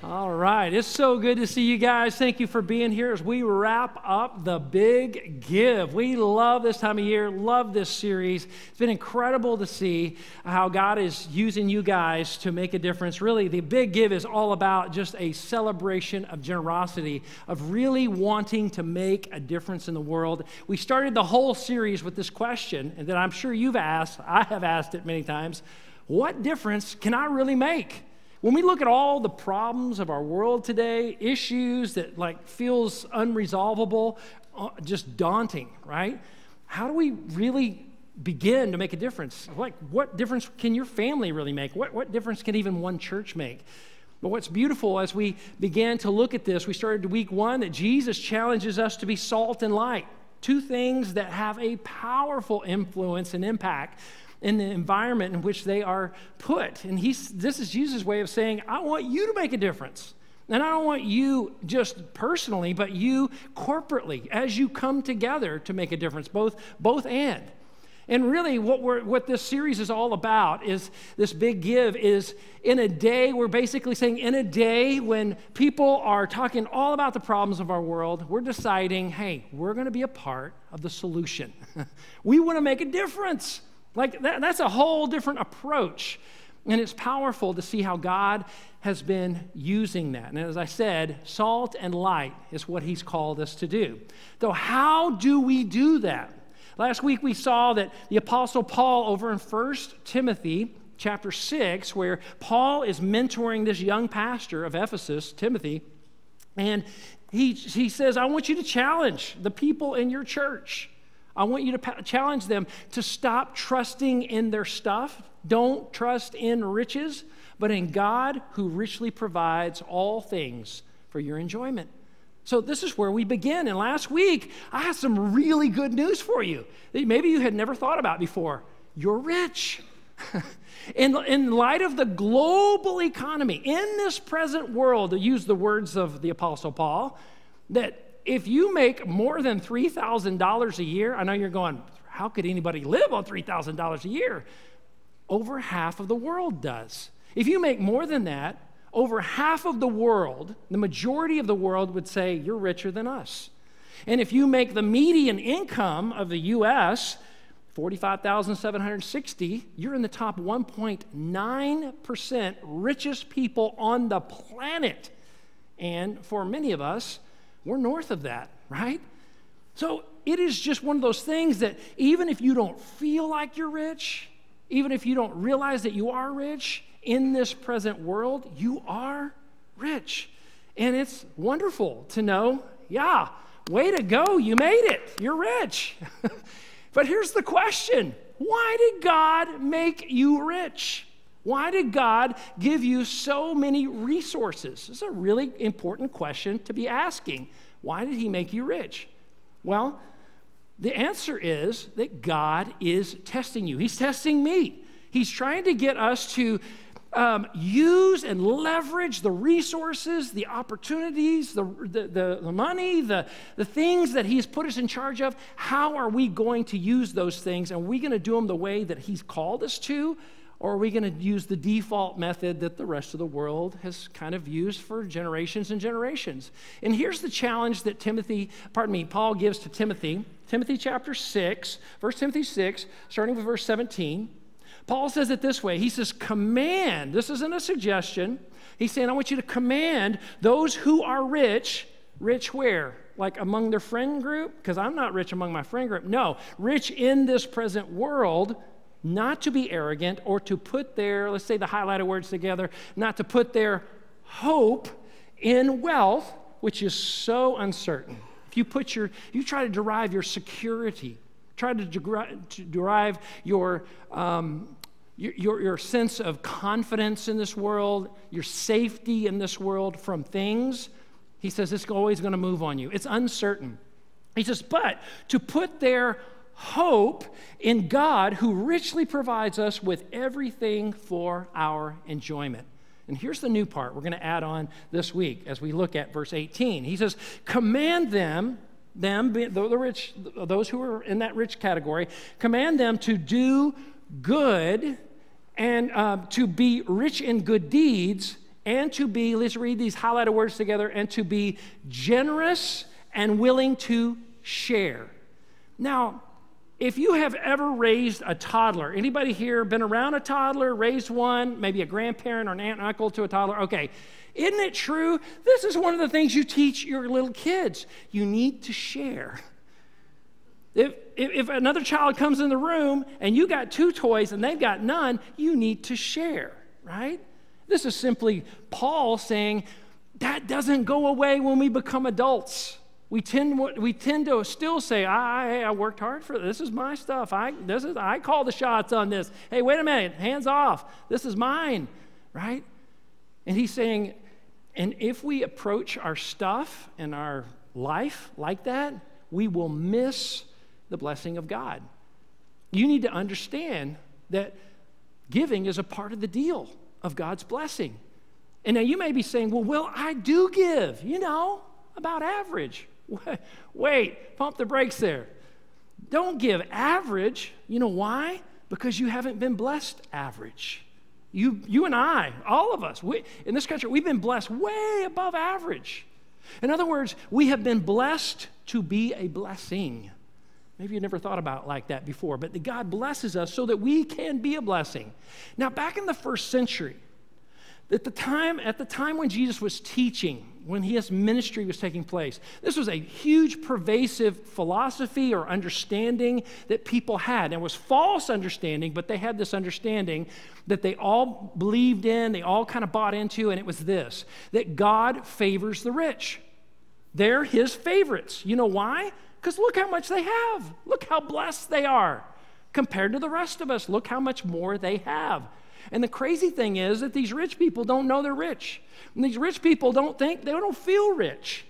All right. It's so good to see you guys. Thank you for being here as we wrap up the Big Give. We love this time of year, love this series. It's been incredible to see how God is using you guys to make a difference. Really, the Big Give is all about just a celebration of generosity, of really wanting to make a difference in the world. We started the whole series with this question, and that I'm sure you've asked, I have asked it many times what difference can I really make? When we look at all the problems of our world today, issues that like feels unresolvable, uh, just daunting, right? How do we really begin to make a difference? Like, what difference can your family really make? What, what difference can even one church make? But what's beautiful as we began to look at this, we started week one that Jesus challenges us to be salt and light, two things that have a powerful influence and impact in the environment in which they are put. And he's, this is Jesus' way of saying, I want you to make a difference. And I don't want you just personally, but you corporately as you come together to make a difference, both, both and. And really, what, we're, what this series is all about is this big give is in a day, we're basically saying, in a day when people are talking all about the problems of our world, we're deciding, hey, we're going to be a part of the solution. we want to make a difference. Like, that, that's a whole different approach. And it's powerful to see how God has been using that. And as I said, salt and light is what He's called us to do. So, how do we do that? Last week we saw that the Apostle Paul over in 1 Timothy chapter 6, where Paul is mentoring this young pastor of Ephesus, Timothy, and he, he says, I want you to challenge the people in your church. I want you to challenge them to stop trusting in their stuff. Don't trust in riches, but in God who richly provides all things for your enjoyment. So, this is where we begin. And last week, I had some really good news for you that maybe you had never thought about before. You're rich. in, in light of the global economy, in this present world, to use the words of the Apostle Paul, that if you make more than $3,000 a year, I know you're going, how could anybody live on $3,000 a year? Over half of the world does. If you make more than that, over half of the world, the majority of the world would say, you're richer than us. And if you make the median income of the US 45,760, you're in the top 1.9% richest people on the planet. And for many of us, we're north of that, right? So it is just one of those things that even if you don't feel like you're rich, even if you don't realize that you are rich in this present world, you are rich. And it's wonderful to know, yeah, way to go, you made it, you're rich. but here's the question why did God make you rich? Why did God give you so many resources? This is a really important question to be asking. Why did He make you rich? Well, the answer is that God is testing you. He's testing me. He's trying to get us to um, use and leverage the resources, the opportunities, the, the, the, the, money, the, the things that He's put us in charge of. How are we going to use those things? And are we going to do them the way that He's called us to? Or are we going to use the default method that the rest of the world has kind of used for generations and generations? And here's the challenge that Timothy, pardon me, Paul gives to Timothy. Timothy chapter 6, verse Timothy 6, starting with verse 17. Paul says it this way He says, Command, this isn't a suggestion. He's saying, I want you to command those who are rich, rich where? Like among their friend group? Because I'm not rich among my friend group. No, rich in this present world not to be arrogant or to put their, let's say the highlighted words together, not to put their hope in wealth, which is so uncertain. If you put your, you try to derive your security, try to, to derive your, um, your, your sense of confidence in this world, your safety in this world from things, he says it's always going to move on you. It's uncertain. He says, but to put their hope in God who richly provides us with everything for our enjoyment. And here's the new part we're going to add on this week as we look at verse 18. He says, Command them, them, the rich, those who are in that rich category, command them to do good and uh, to be rich in good deeds and to be, let's read these highlighted words together, and to be generous and willing to share. Now, if you have ever raised a toddler, anybody here been around a toddler, raised one, maybe a grandparent or an aunt and uncle to a toddler? Okay, isn't it true? This is one of the things you teach your little kids. You need to share. If, if, another child comes in the room and you got two toys and they've got none, you need to share, right? This is simply Paul saying that doesn't go away when we become adults. We tend, we tend to still say, I, I worked hard for this. This is my stuff. I, this is, I call the shots on this. Hey, wait a minute. Hands off. This is mine, right? And he's saying, and if we approach our stuff and our life like that, we will miss the blessing of God. You need to understand that giving is a part of the deal of God's blessing. And now you may be saying, well, well, I do give, you know, about average. Wait, pump the brakes there. Don't give average. You know why? Because you haven't been blessed average. You, you and I, all of us, we, in this country, we've been blessed way above average. In other words, we have been blessed to be a blessing. Maybe you never thought about like that before, but God blesses us so that we can be a blessing. Now, back in the first century, at the time, at the time when Jesus was teaching, when his ministry was taking place, this was a huge, pervasive philosophy or understanding that people had. And it was false understanding, but they had this understanding that they all believed in, they all kind of bought into, and it was this that God favors the rich. They're his favorites. You know why? Because look how much they have. Look how blessed they are compared to the rest of us. Look how much more they have. And the crazy thing is that these rich people don't know they're rich. And these rich people don't think, they don't feel rich.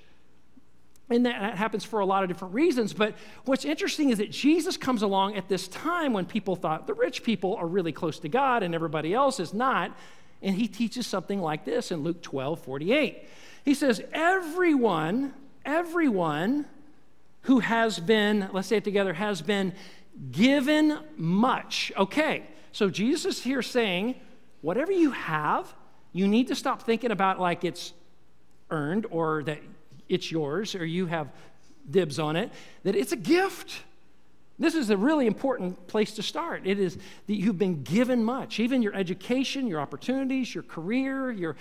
And that happens for a lot of different reasons. But what's interesting is that Jesus comes along at this time when people thought the rich people are really close to God and everybody else is not. And he teaches something like this in Luke 12 48. He says, Everyone, everyone who has been, let's say it together, has been given much. Okay, so Jesus here saying, whatever you have, you need to stop thinking about like it's earned or that it's yours or you have dibs on it, that it's a gift. This is a really important place to start. It is that you've been given much, even your education, your opportunities, your career, your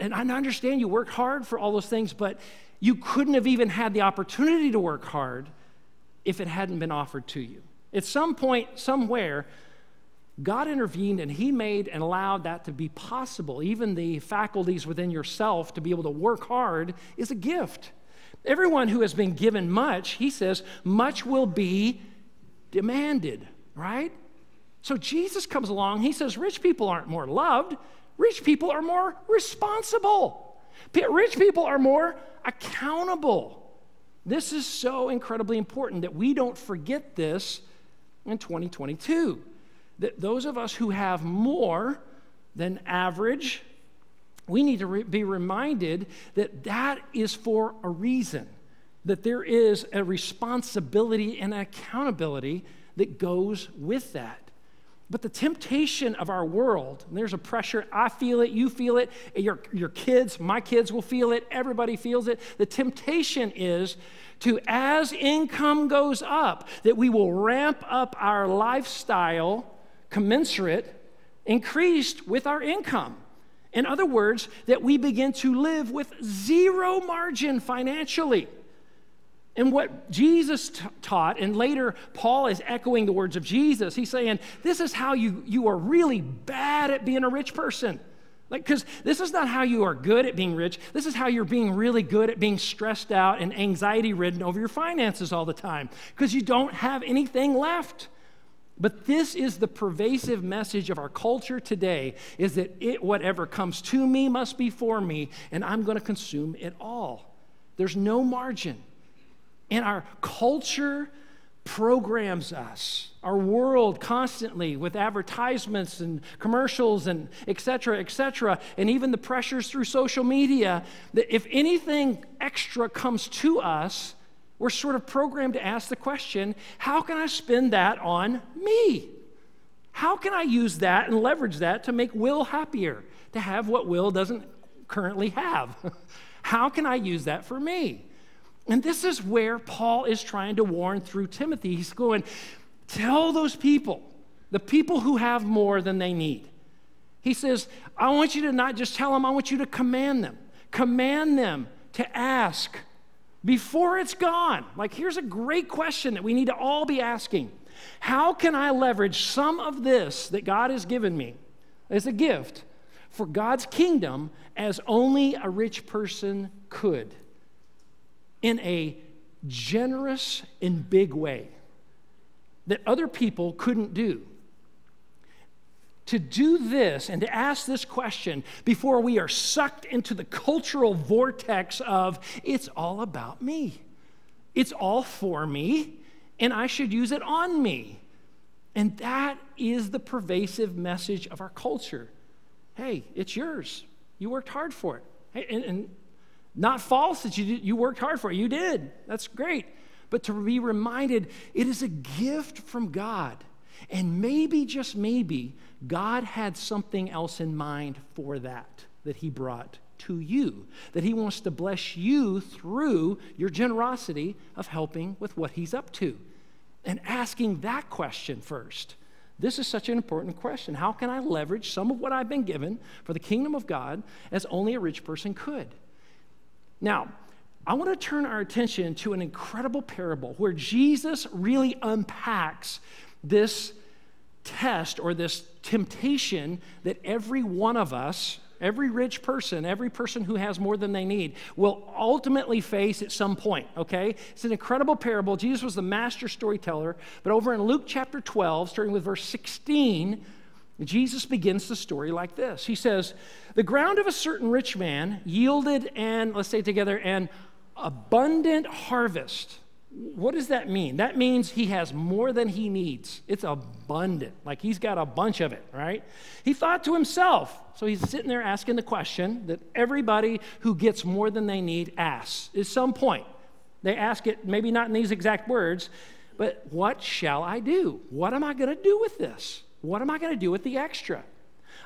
and I understand you work hard for all those things, but you couldn't have even had the opportunity to work hard if it hadn't been offered to you. At some point, somewhere, God intervened and He made and allowed that to be possible. Even the faculties within yourself to be able to work hard is a gift. Everyone who has been given much, He says, much will be demanded, right? So Jesus comes along, He says, rich people aren't more loved, rich people are more responsible. Rich people are more accountable. This is so incredibly important that we don't forget this in 2022 that those of us who have more than average, we need to re- be reminded that that is for a reason, that there is a responsibility and accountability that goes with that. But the temptation of our world, there's a pressure, I feel it, you feel it, your, your kids, my kids will feel it, everybody feels it. The temptation is to, as income goes up, that we will ramp up our lifestyle commensurate, increased with our income. In other words, that we begin to live with zero margin financially. And what Jesus t- taught, and later Paul is echoing the words of Jesus, he's saying, This is how you, you are really bad at being a rich person. Like, because this is not how you are good at being rich. This is how you're being really good at being stressed out and anxiety ridden over your finances all the time because you don't have anything left. But this is the pervasive message of our culture today is that it, whatever comes to me must be for me, and I'm going to consume it all. There's no margin. And our culture programs us, our world constantly with advertisements and commercials and et cetera, et cetera, and even the pressures through social media, that if anything extra comes to us, we're sort of programmed to ask the question how can I spend that on me? How can I use that and leverage that to make Will happier, to have what Will doesn't currently have? How can I use that for me? And this is where Paul is trying to warn through Timothy. He's going, tell those people, the people who have more than they need. He says, I want you to not just tell them, I want you to command them. Command them to ask before it's gone. Like, here's a great question that we need to all be asking How can I leverage some of this that God has given me as a gift for God's kingdom as only a rich person could? in a generous and big way that other people couldn't do. To do this and to ask this question before we are sucked into the cultural vortex of it's all about me, it's all for me, and I should use it on me. And that is the pervasive message of our culture. Hey, it's yours. You worked hard for it. Hey, and, and not false that you, you worked hard for it. You did. That's great. But to be reminded, it is a gift from God. And maybe, just maybe, God had something else in mind for that that He brought to you, that He wants to bless you through your generosity of helping with what He's up to. And asking that question first. This is such an important question. How can I leverage some of what I've been given for the kingdom of God as only a rich person could? Now, I want to turn our attention to an incredible parable where Jesus really unpacks this test or this temptation that every one of us, every rich person, every person who has more than they need, will ultimately face at some point, okay? It's an incredible parable. Jesus was the master storyteller, but over in Luke chapter 12, starting with verse 16, Jesus begins the story like this He says, The ground of a certain rich man yielded and, let's say together, an abundant harvest. What does that mean? That means he has more than he needs. It's abundant, like he's got a bunch of it, right? He thought to himself, so he's sitting there asking the question that everybody who gets more than they need asks at some point. They ask it, maybe not in these exact words, but what shall I do? What am I going to do with this? What am I going to do with the extra?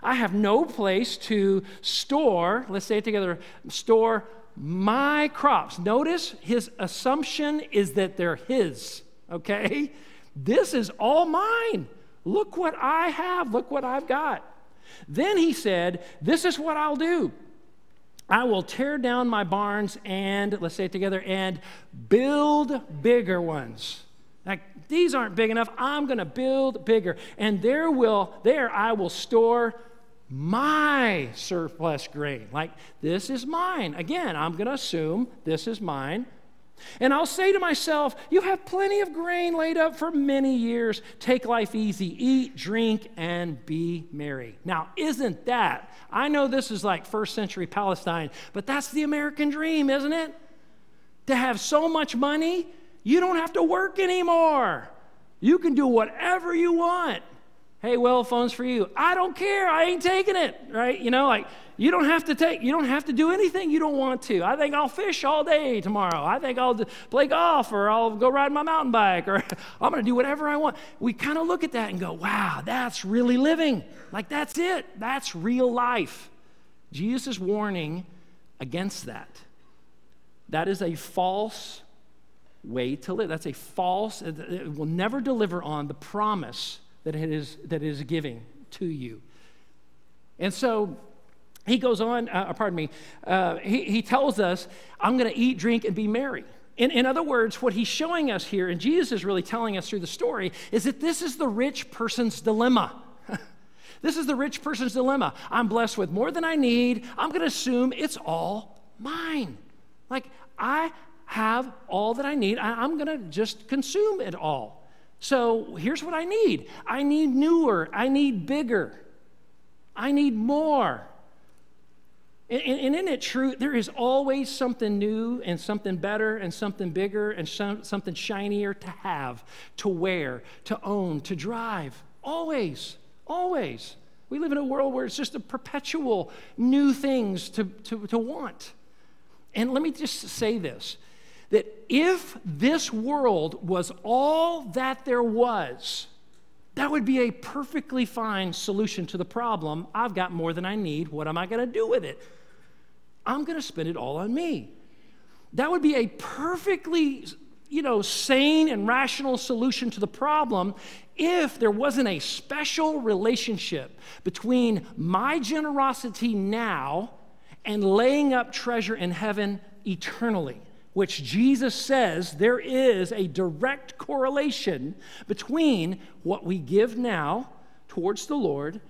I have no place to store, let's say it together, store my crops. Notice his assumption is that they're his, okay? This is all mine. Look what I have. Look what I've got. Then he said, This is what I'll do. I will tear down my barns and, let's say it together, and build bigger ones. Like, these aren't big enough. I'm going to build bigger. And there will, there I will store my surplus grain. Like, this is mine. Again, I'm going to assume this is mine. And I'll say to myself, You have plenty of grain laid up for many years. Take life easy, eat, drink, and be merry. Now, isn't that? I know this is like first century Palestine, but that's the American dream, isn't it? To have so much money you don't have to work anymore. You can do whatever you want. Hey, well, phone's for you. I don't care. I ain't taking it, right? You know, like you don't have to take, you don't have to do anything you don't want to. I think I'll fish all day tomorrow. I think I'll play golf or I'll go ride my mountain bike or I'm going to do whatever I want. We kind of look at that and go, wow, that's really living. Like that's it. That's real life. Jesus is warning against that. That is a false way to live. That's a false, it will never deliver on the promise that it is, that it is giving to you. And so he goes on, uh, uh pardon me, uh, he, he tells us, I'm going to eat, drink, and be merry. In, in other words, what he's showing us here, and Jesus is really telling us through the story, is that this is the rich person's dilemma. this is the rich person's dilemma. I'm blessed with more than I need. I'm going to assume it's all mine. Like, I have all that I need. I, am going to just consume it all. So here's what I need I need newer, I need bigger, I need more. And, and, isn't it true? There is always something new and something better and something bigger and some, something shinier to have, to wear, to own, to drive. Always, always. We live in a world where it's just a perpetual new things to, to, to want. And let me just say this that if this world was all that there was, that would be a perfectly fine solution to the problem. I've got more than I need. What am I going to do with it? I'm going to spend it all on me. That would be a perfectly you know, sane and rational solution to the problem if there wasn't a special relationship between my generosity now and laying up treasure in heaven eternally, which Jesus says there is a direct correlation between what we give now towards the Lord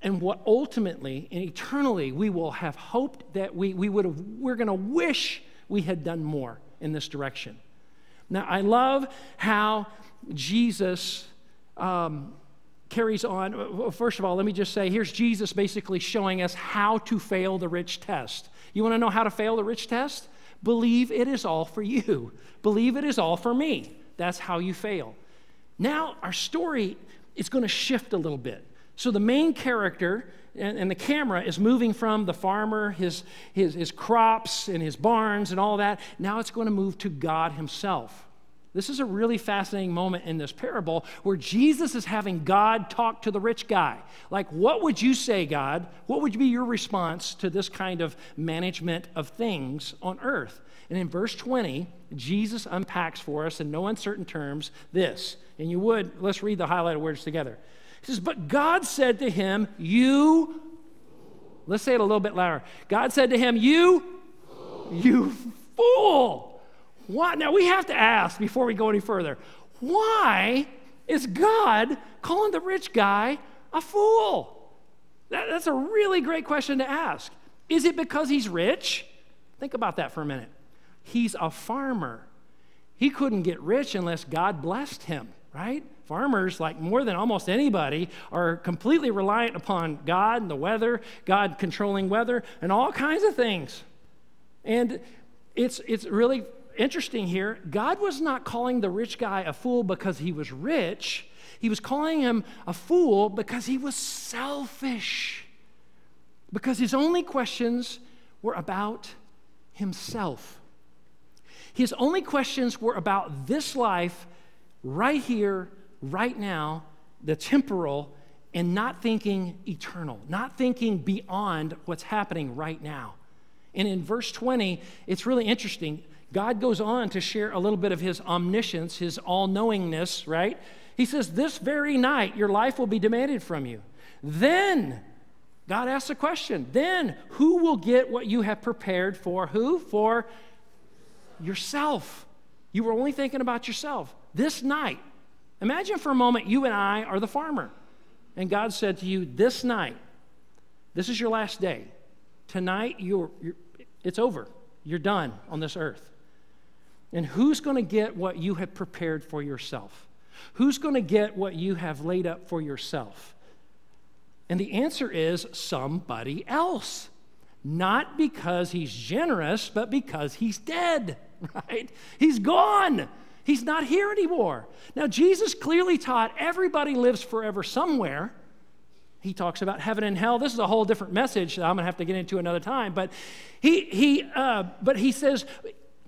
and what ultimately and eternally we will have hoped that we, we would have, we're going to wish we had done more in this direction. Now, I love how Jesus um, carries on. First of all, let me just say here's Jesus basically showing us how to fail the rich test. You want to know how to fail the rich test? Believe it is all for you, believe it is all for me. That's how you fail. Now, our story is going to shift a little bit. So, the main character and, and, the camera is moving from the farmer, his, his, his crops, and his barns, and all that. Now it's going to move to God Himself. This is a really fascinating moment in this parable where Jesus is having God talk to the rich guy. Like, what would you say, God? What would be your response to this kind of management of things on earth? And in verse 20, Jesus unpacks for us in no uncertain terms this. And you would, let's read the highlighted words together. He says, But God said to him, You, let's say it a little bit louder. God said to him, You, you fool. Why? Now we have to ask before we go any further why is God calling the rich guy a fool? That, that's a really great question to ask. Is it because he's rich? Think about that for a minute. He's a farmer. He couldn't get rich unless God blessed him, right? Farmers, like more than almost anybody, are completely reliant upon God and the weather, God controlling weather, and all kinds of things. And it's, it's really interesting here, God was not calling the rich guy a fool because he was rich. He was calling him a fool because he was selfish. Because his only questions were about himself. His only questions were about this life right here, right now, the temporal, and not thinking eternal, not thinking beyond what's happening right now. And in verse 20, it's really interesting. God goes on to share a little bit of his omniscience, his all knowingness, right? He says, This very night your life will be demanded from you. Then, God asks a question. Then, who will get what you have prepared for who? For yourself. You were only thinking about yourself. This night, imagine for a moment you and I are the farmer. And God said to you, This night, this is your last day. Tonight, you're, you're it's over. You're done on this earth. And who's going to get what you have prepared for yourself? Who's going to get what you have laid up for yourself? And the answer is somebody else. Not because he's generous, but because he's dead, right? He's gone. He's not here anymore. Now, Jesus clearly taught everybody lives forever somewhere. He talks about heaven and hell. This is a whole different message that I'm going to have to get into another time. But he, he, uh, but he says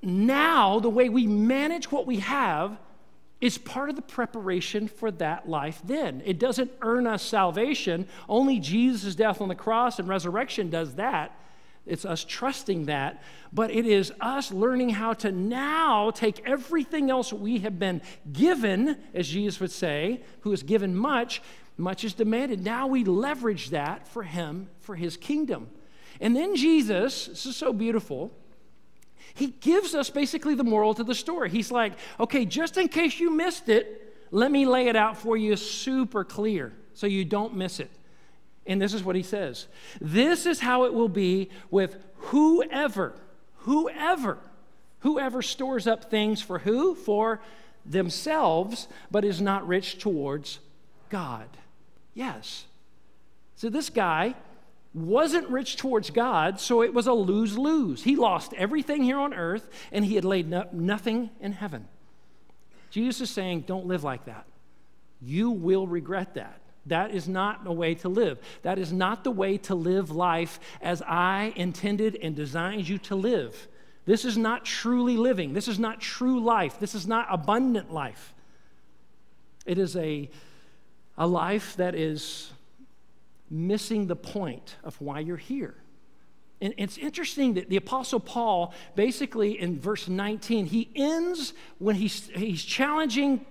now the way we manage what we have is part of the preparation for that life then. It doesn't earn us salvation. Only Jesus' death on the cross and resurrection does that. It's us trusting that. But it is us learning how to now take everything else we have been given, as Jesus would say, who has given much, much is demanded. Now we leverage that for Him, for His kingdom. And then Jesus, this is so beautiful he gives us basically the moral to the story. He's like, okay, just in case you missed it, let me lay it out for you super clear so you don't miss it. And this is what he says This is how it will be with whoever, whoever, whoever stores up things for who? For themselves, but is not rich towards God. Yes. So this guy wasn't rich towards God, so it was a lose lose. He lost everything here on earth and he had laid no- nothing in heaven. Jesus is saying, don't live like that. You will regret that. That is not a way to live. That is not the way to live life as I intended and designed you to live. This is not truly living. This is not true life. This is not abundant life. It is a, a life that is missing the point of why you're here. And it's interesting that the Apostle Paul, basically in verse 19, he ends when he's, he's challenging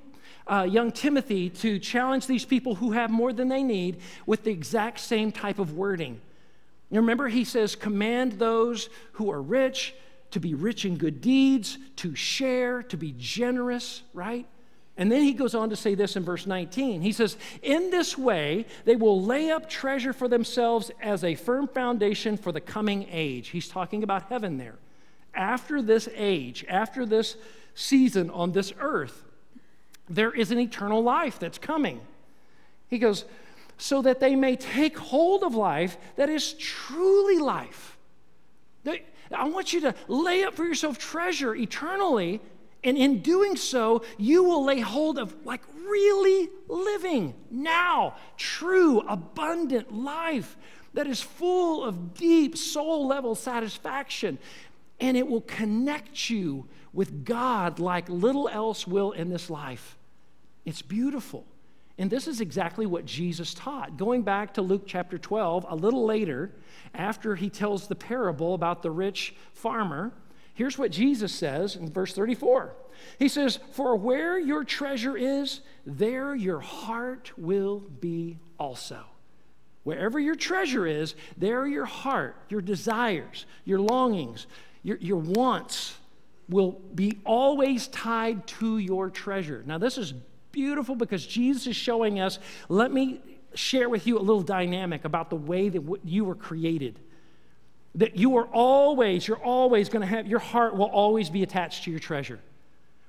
uh, young Timothy to challenge these people who have more than they need with the exact same type of wording. You remember, he says, Command those who are rich to be rich in good deeds, to share, to be generous, right? And then he goes on to say this in verse 19. He says, In this way, they will lay up treasure for themselves as a firm foundation for the coming age. He's talking about heaven there. After this age, after this season on this earth, there is an eternal life that's coming. He goes, so that they may take hold of life that is truly life. I want you to lay up for yourself treasure eternally, and in doing so, you will lay hold of like really living now, true, abundant life that is full of deep soul level satisfaction. And it will connect you with God like little else will in this life. It's beautiful. And this is exactly what Jesus taught. Going back to Luke chapter 12, a little later, after he tells the parable about the rich farmer, here's what Jesus says in verse 34. He says, For where your treasure is, there your heart will be also. Wherever your treasure is, there your heart, your desires, your longings, your, your wants will be always tied to your treasure. Now, this is beautiful because Jesus is showing us, let me share with you a little dynamic about the way that you were created. That you are always, you're always going to have, your heart will always be attached to your treasure.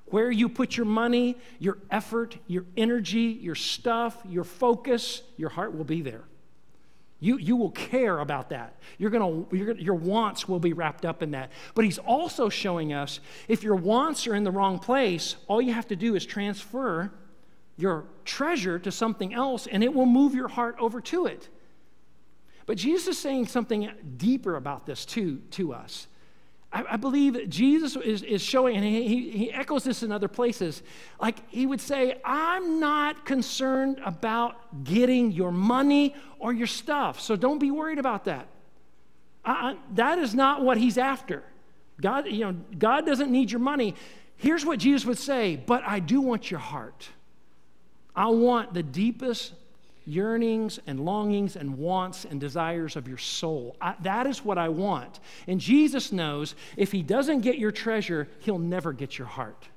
Where you put your money, your effort, your energy, your stuff, your focus, your heart will be there. You, you will care about that. You're gonna, you're your wants will be wrapped up in that. But he's also showing us if your wants are in the wrong place, all you have to do is transfer your treasure to something else and it will move your heart over to it. But Jesus is saying something deeper about this too to us. I, I believe Jesus is, is showing, and he, he echoes this in other places. Like he would say, I'm not concerned about getting your money or your stuff, so don't be worried about that. I, that is not what he's after. God, you know, God doesn't need your money. Here's what Jesus would say, but I do want your heart. I want the deepest yearnings and longings and wants and desires of your soul. I, that is what I want. And Jesus knows if He doesn't get your treasure, He'll never get your heart.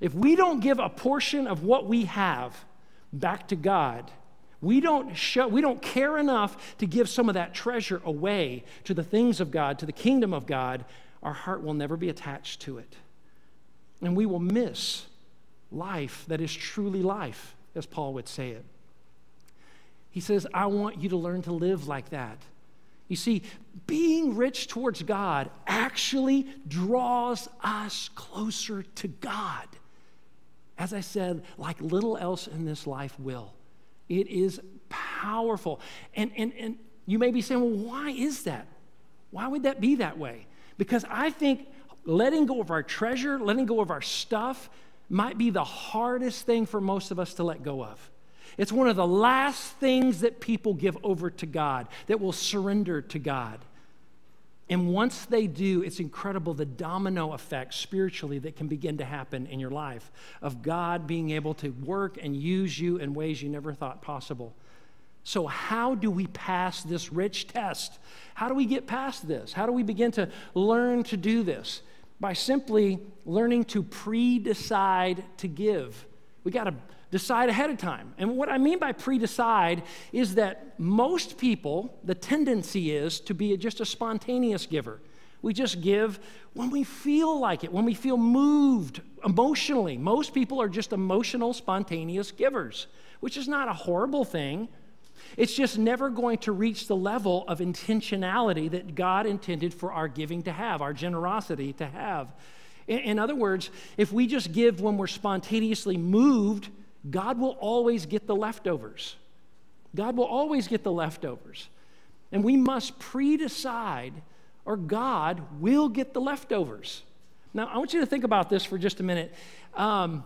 If we don't give a portion of what we have back to God, we don't, show, we don't care enough to give some of that treasure away to the things of God, to the kingdom of God, our heart will never be attached to it. And we will miss life that is truly life as Paul would say it. He says, I want you to learn to live like that. You see, being rich towards God actually draws us closer to God. As I said, like little else in this life will. It is powerful. And, and, and you may be saying, well, why is that? Why would that be that way? Because I think letting go of our treasure, letting go of our stuff, might be the hardest thing for most of us to let go of. It's one of the last things that people give over to God, that will surrender to God. And once they do, it's incredible the domino effect spiritually that can begin to happen in your life of God being able to work and use you in ways you never thought possible. So, how do we pass this rich test? How do we get past this? How do we begin to learn to do this? by simply learning to pre decide to give. We got to decide ahead of time. And what I mean by pre decide is that most people, the tendency is to be just a spontaneous giver. We just give when we feel like it, when we feel moved emotionally. Most people are just emotional, spontaneous givers, which is not a horrible thing. It's just never going to reach the level of intentionality that God intended for our giving to have, our generosity to have. In, in other words, if we just give when we're spontaneously moved, God will always get the leftovers. God will always get the leftovers. And we must pre decide, or God will get the leftovers. Now, I want you to think about this for just a minute um,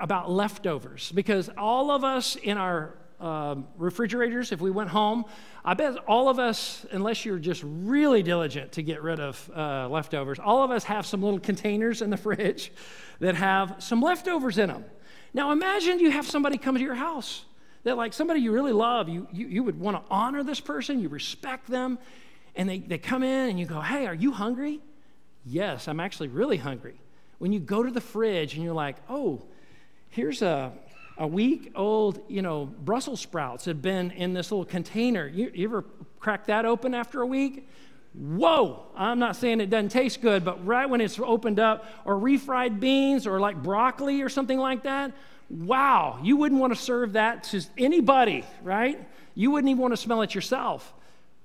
about leftovers, because all of us in our um, refrigerators if we went home. I bet all of us, unless you're just really diligent to get rid of uh, leftovers, all of us have some little containers in the fridge that have some leftovers in them. Now imagine you have somebody come to your house that, like somebody you really love, you, you, you would want to honor this person, you respect them, and they, they come in and you go, Hey, are you hungry? Yes, I'm actually really hungry. When you go to the fridge and you're like, Oh, here's a a week old, you know, Brussels sprouts had been in this little container. You, you ever crack that open after a week? Whoa, I'm not saying it doesn't taste good, but right when it's opened up, or refried beans, or like broccoli or something like that, wow, you wouldn't want to serve that to anybody, right? You wouldn't even want to smell it yourself.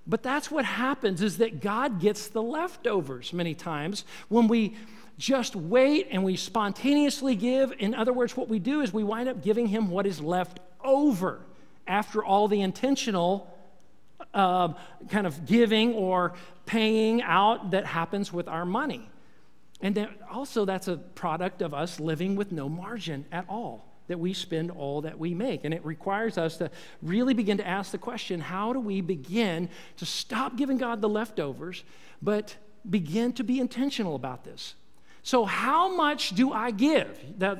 But that's what happens is that God gets the leftovers many times when we just wait and we spontaneously give. In other words, what we do is we wind up giving him what is left over after all the intentional uh, kind of giving or paying out that happens with our money. And then also, that's a product of us living with no margin at all, that we spend all that we make. And it requires us to really begin to ask the question how do we begin to stop giving God the leftovers, but begin to be intentional about this? So, how much do I give?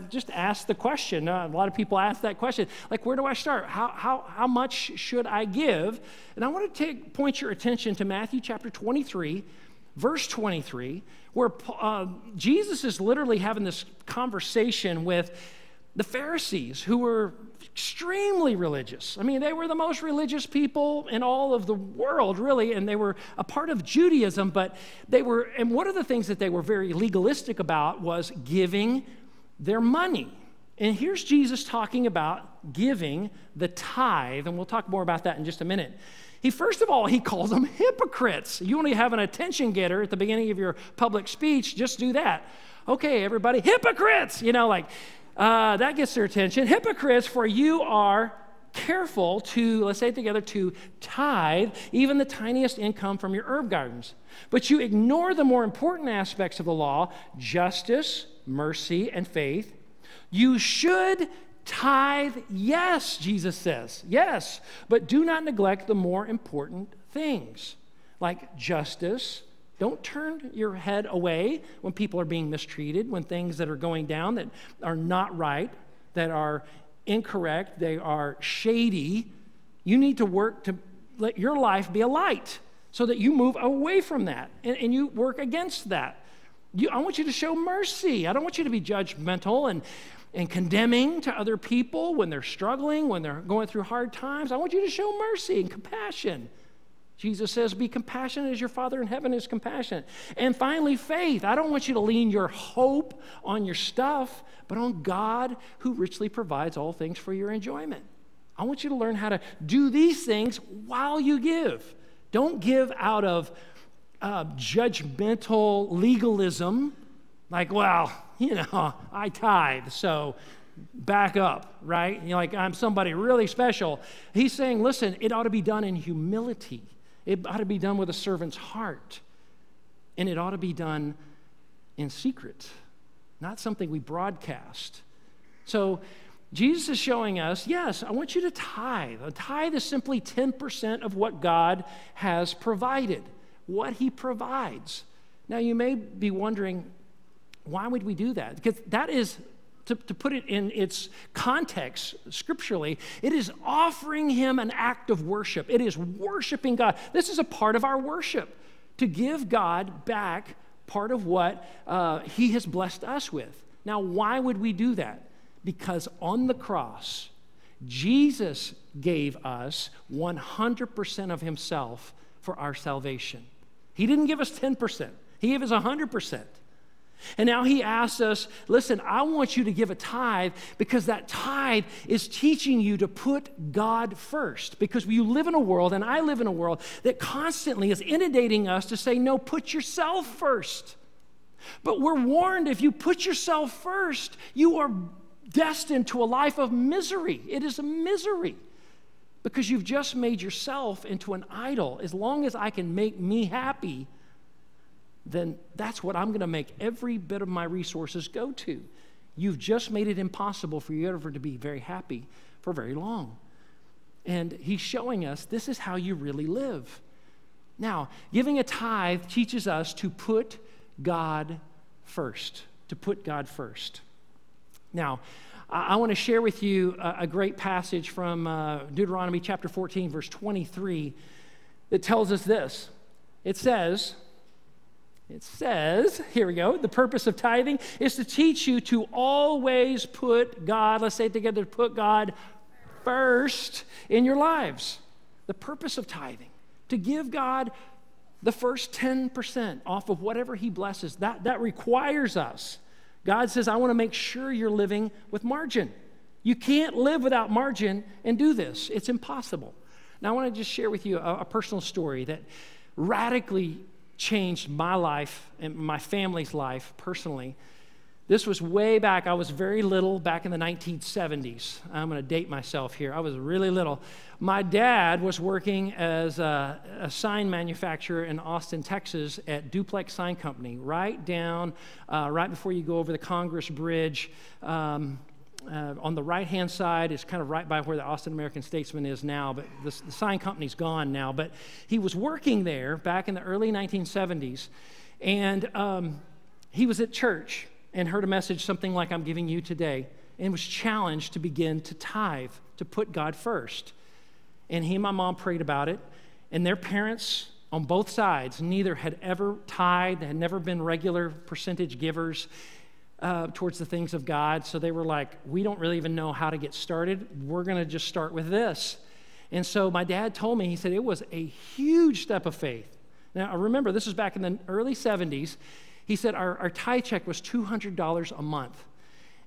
Just ask the question. Uh, a lot of people ask that question. Like, where do I start? How, how, how much should I give? And I want to take, point your attention to Matthew chapter 23, verse 23, where uh, Jesus is literally having this conversation with the Pharisees, who were extremely religious. I mean, they were the most religious people in all of the world, really, and they were a part of Judaism, but they were, and one of the things that they were very legalistic about was giving their money. And here's Jesus talking about giving the tithe, and we'll talk more about that in just a minute. He first of all, he calls them hypocrites. You to have an attention getter at the beginning of your public speech, just do that. Okay, everybody, hypocrites, you know, like uh, that gets their attention. Hypocrites, for you are careful to, let's say it together, to tithe even the tiniest income from your herb gardens. But you ignore the more important aspects of the law justice, mercy, and faith. You should tithe, yes, Jesus says, yes, but do not neglect the more important things like justice, don't turn your head away when people are being mistreated, when things that are going down that are not right, that are incorrect, they are shady. You need to work to let your life be a light so that you move away from that and, and you work against that. You, I want you to show mercy. I don't want you to be judgmental and, and condemning to other people when they're struggling, when they're going through hard times. I want you to show mercy and compassion. Jesus says, Be compassionate as your Father in heaven is compassionate. And finally, faith. I don't want you to lean your hope on your stuff, but on God who richly provides all things for your enjoyment. I want you to learn how to do these things while you give. Don't give out of uh, judgmental legalism, like, well, you know, I tithe, so back up, right? You know, like I'm somebody really special. He's saying, listen, it ought to be done in humility. It ought to be done with a servant's heart. And it ought to be done in secret, not something we broadcast. So, Jesus is showing us, yes, I want you to tithe. A tithe is simply 10% of what God has provided, what He provides. Now, you may be wondering, why would we do that? Because that is to, to put it in its context scripturally, it is offering him an act of worship. It is worshiping God. This is a part of our worship to give God back part of what uh, he has blessed us with. Now, why would we do that? Because on the cross, Jesus gave us 100% of himself for our salvation. He didn't give us 10%, he gave us 100%. And now he asks us, listen, I want you to give a tithe because that tithe is teaching you to put God first. Because you live in a world, and I live in a world, that constantly is inundating us to say, no, put yourself first. But we're warned if you put yourself first, you are destined to a life of misery. It is a misery because you've just made yourself into an idol. As long as I can make me happy, then that's what I'm going to make every bit of my resources go to. You've just made it impossible for you ever to be very happy for very long. And he's showing us this is how you really live. Now, giving a tithe teaches us to put God first, to put God first. Now, I, want to share with you a, great passage from uh, Deuteronomy chapter 14, verse 23, that tells us this. It says, it says, here we go, the purpose of tithing is to teach you to always put God, let's say it together, put God first in your lives. The purpose of tithing, to give God the first 10% off of whatever He blesses. That, that requires us. God says, I want to make sure you're living with margin. You can't live without margin and do this, it's impossible. Now, I want to just share with you a, a personal story that radically changed my life and my family's life personally. This was way back. I was very little back in the 1970s. I'm going to date myself here. I was really little. My dad was working as a, a, sign manufacturer in Austin, Texas at Duplex Sign Company, right down, uh, right before you go over the Congress Bridge. Um, uh, on the right hand side is kind of right by where the Austin American Statesman is now, but the, the sign company's gone now. But he was working there back in the early 1970s, and um, he was at church and heard a message, something like I'm giving you today, and was challenged to begin to tithe, to put God first. And he and my mom prayed about it, and their parents on both sides, neither had ever tithed, had never been regular percentage givers uh, towards the things of God. So they were like, we don't really even know how to get started. We're going to just start with this. And so my dad told me, he said, it was a huge step of faith. Now, remember, this was back in the early 70s. He said, our, our tithe check was $200 a month.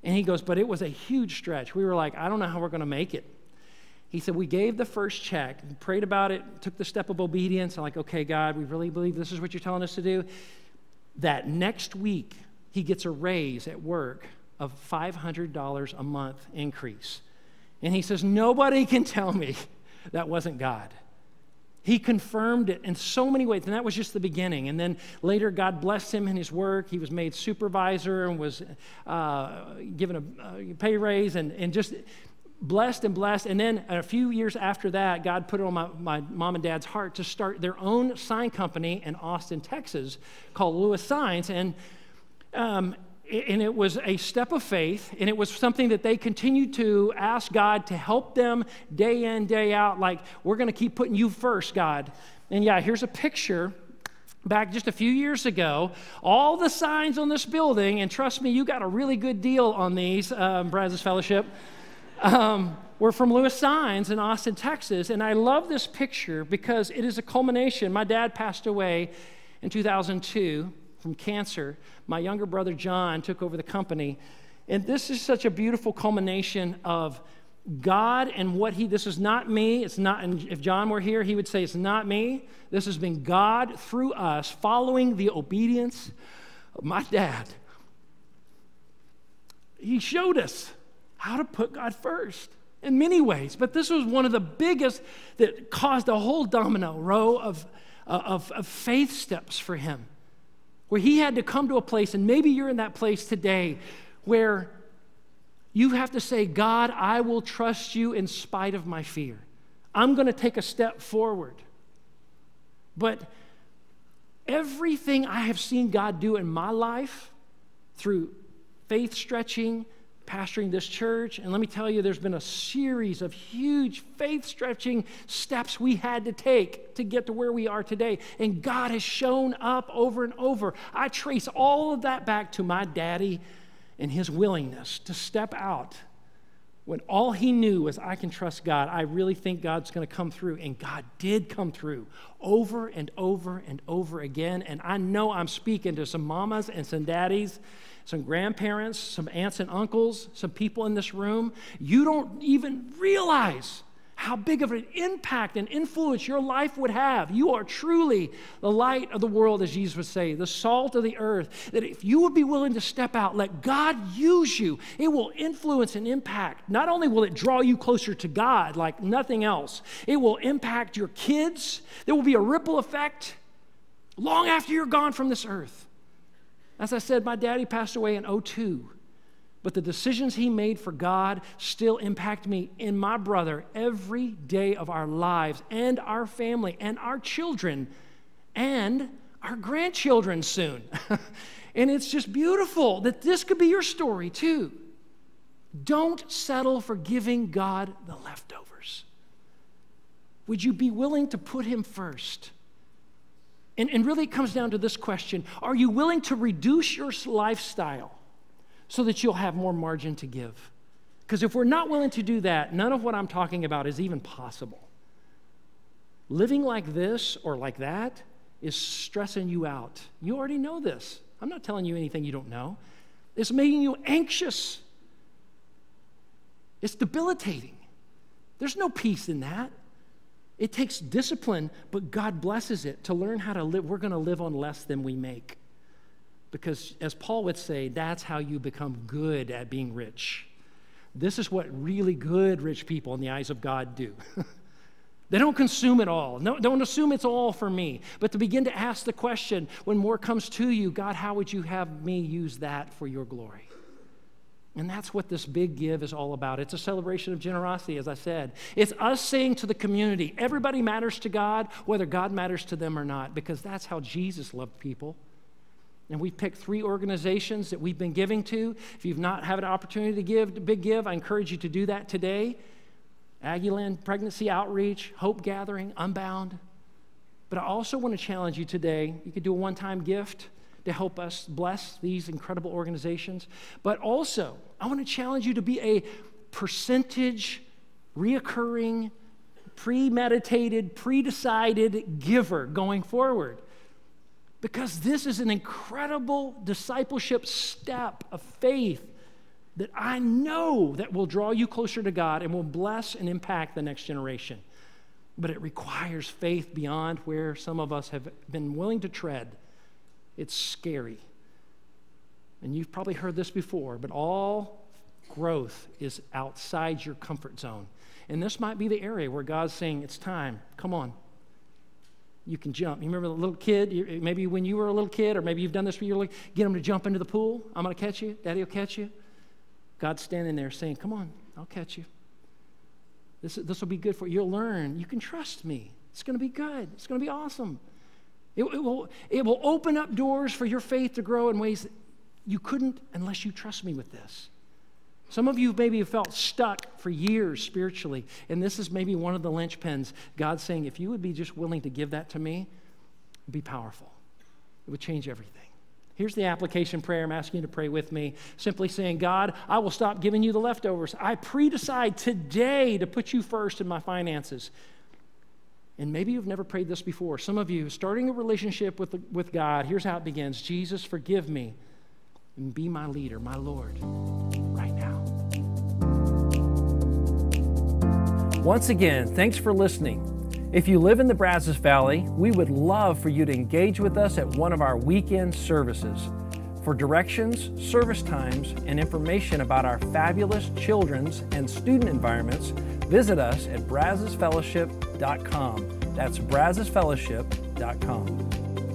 And he goes, but it was a huge stretch. We were like, I don't know how we're going to make it. He said, We gave the first check, prayed about it, took the step of obedience. I'm like, okay, God, we really believe this is what you're telling us to do. That next week, he gets a raise at work of $500 a month increase. And he says, Nobody can tell me that wasn't God. He confirmed it in so many ways, and that was just the beginning. And then later, God blessed him in his work. He was made supervisor and was uh, given a, a, pay raise, and, and just blessed and blessed. And then a few years after that, God put it on my, my mom and dad's heart to start their own sign company in Austin, Texas, called Lewis Signs. And um, and it was a step of faith, and it was something that they continued to ask God to help them day in, day out. Like, we're going to keep putting you first, God. And yeah, here's a picture back just a few years ago. All the signs on this building, and trust me, you got a really good deal on these, um, Brazos Fellowship. Um, we're from Lewis Signs in Austin, Texas, and I love this picture because it is a culmination. My dad passed away in 2002 from cancer. My younger brother John took over the company. And this is such a beautiful culmination of God and what He, this is not me. It's not, and if John were here, he would say, It's not me. This has been God through us, following the obedience of my dad. He showed us how to put God first in many ways, but this was one of the biggest that caused a whole domino row of, uh, of, of faith steps for him where he had to come to a place, and maybe you're in that place today, where you have to say, God, I will trust you in spite of my fear. I'm going to take a step forward. But everything I have seen God do in my life through faith stretching, pastoring this church. And let me tell you, there's been a series of huge faith stretching steps we had to take to get to where we are today. And God has shown up over and over. I trace all of that back to my daddy and his willingness to step out when all he knew was, I can trust God, I really think God's going to come through. And God did come through over and over and over again. And I know I'm speaking to some mamas and some daddies, some grandparents, some aunts and uncles, some people in this room. You don't even realize how big of an impact and influence your life would have. You are truly the light of the world, as Jesus would say, the salt of the earth. That if you would be willing to step out, let God use you, it will influence and impact. Not only will it draw you closer to God like nothing else, it will impact your kids. There will be a ripple effect long after you're gone from this earth. As I said, my daddy passed away in 02. But the decisions he made for God still impact me and my brother every day of our lives and our family and our children and our grandchildren soon. and it's just beautiful that this could be your story too. Don't settle for giving God the leftovers. Would you be willing to put Him first? And, and really, it comes down to this question Are you willing to reduce your lifestyle so that you'll have more margin to give. Because if we're not willing to do that, none of what I'm talking about is even possible. Living like this or like that is stressing you out. You already know this. I'm not telling you anything you don't know. It's making you anxious. It's debilitating. There's no peace in that. It takes discipline, but God blesses it to learn how to live. We're going to live on less than we make. Because, as Paul would say, that's how you become good at being rich. This is what really good rich people in the eyes of God do. they don't consume it all. No, don't assume it's all for me. But to begin to ask the question when more comes to you, God, how would you have me use that for your glory? And that's what this big give is all about. It's a celebration of generosity, as I said. It's us saying to the community, everybody matters to God, whether God matters to them or not, because that's how Jesus loved people. And we've picked three organizations that we've been giving to. If you've not had an opportunity to give, the big give, I encourage you to do that today. Aggieland Pregnancy Outreach, Hope Gathering, Unbound. But I also want to challenge you today. You could do a one time gift to help us bless these incredible organizations. But also, I want to challenge you to be a percentage, reoccurring, premeditated, pre decided giver going forward. Because this is an incredible discipleship step of faith that I know that will draw you closer to God and will bless and impact the next generation. But it requires faith beyond where some of us have been willing to tread. It's scary. And you've probably heard this before, but all growth is outside your comfort zone. And this might be the area where God's saying, It's time. Come on you can jump. You remember the little kid? Maybe when you were a little kid, or maybe you've done this for your were get them to jump into the pool. I'm going to catch you. Daddy will catch you. God's standing there saying, Come on, I'll catch you. This, this will be good for you. You'll learn. You can trust me. It's going to be good. It's going to be awesome. It, it, will, it will open up doors for your faith to grow in ways that you couldn't unless you trust me with this. Some of you maybe have felt stuck for years spiritually, and this is maybe one of the linchpins. God's saying, if you would be just willing to give that to me, be powerful. It would change everything. Here's the application prayer. I'm asking you to pray with me. Simply saying, God, I will stop giving you the leftovers. I pre decide today to put you first in my finances. And maybe you've never prayed this before. Some of you, starting a relationship with, with God, here's how it begins Jesus, forgive me and be my leader, my Lord, right now. Once again, thanks for listening. If you live in the Brazos Valley, we would love for you to engage with us at one of our weekend services. For directions, service times, and information about our fabulous children's and student environments, visit us at brazosfellowship.com. That's brazosfellowship.com.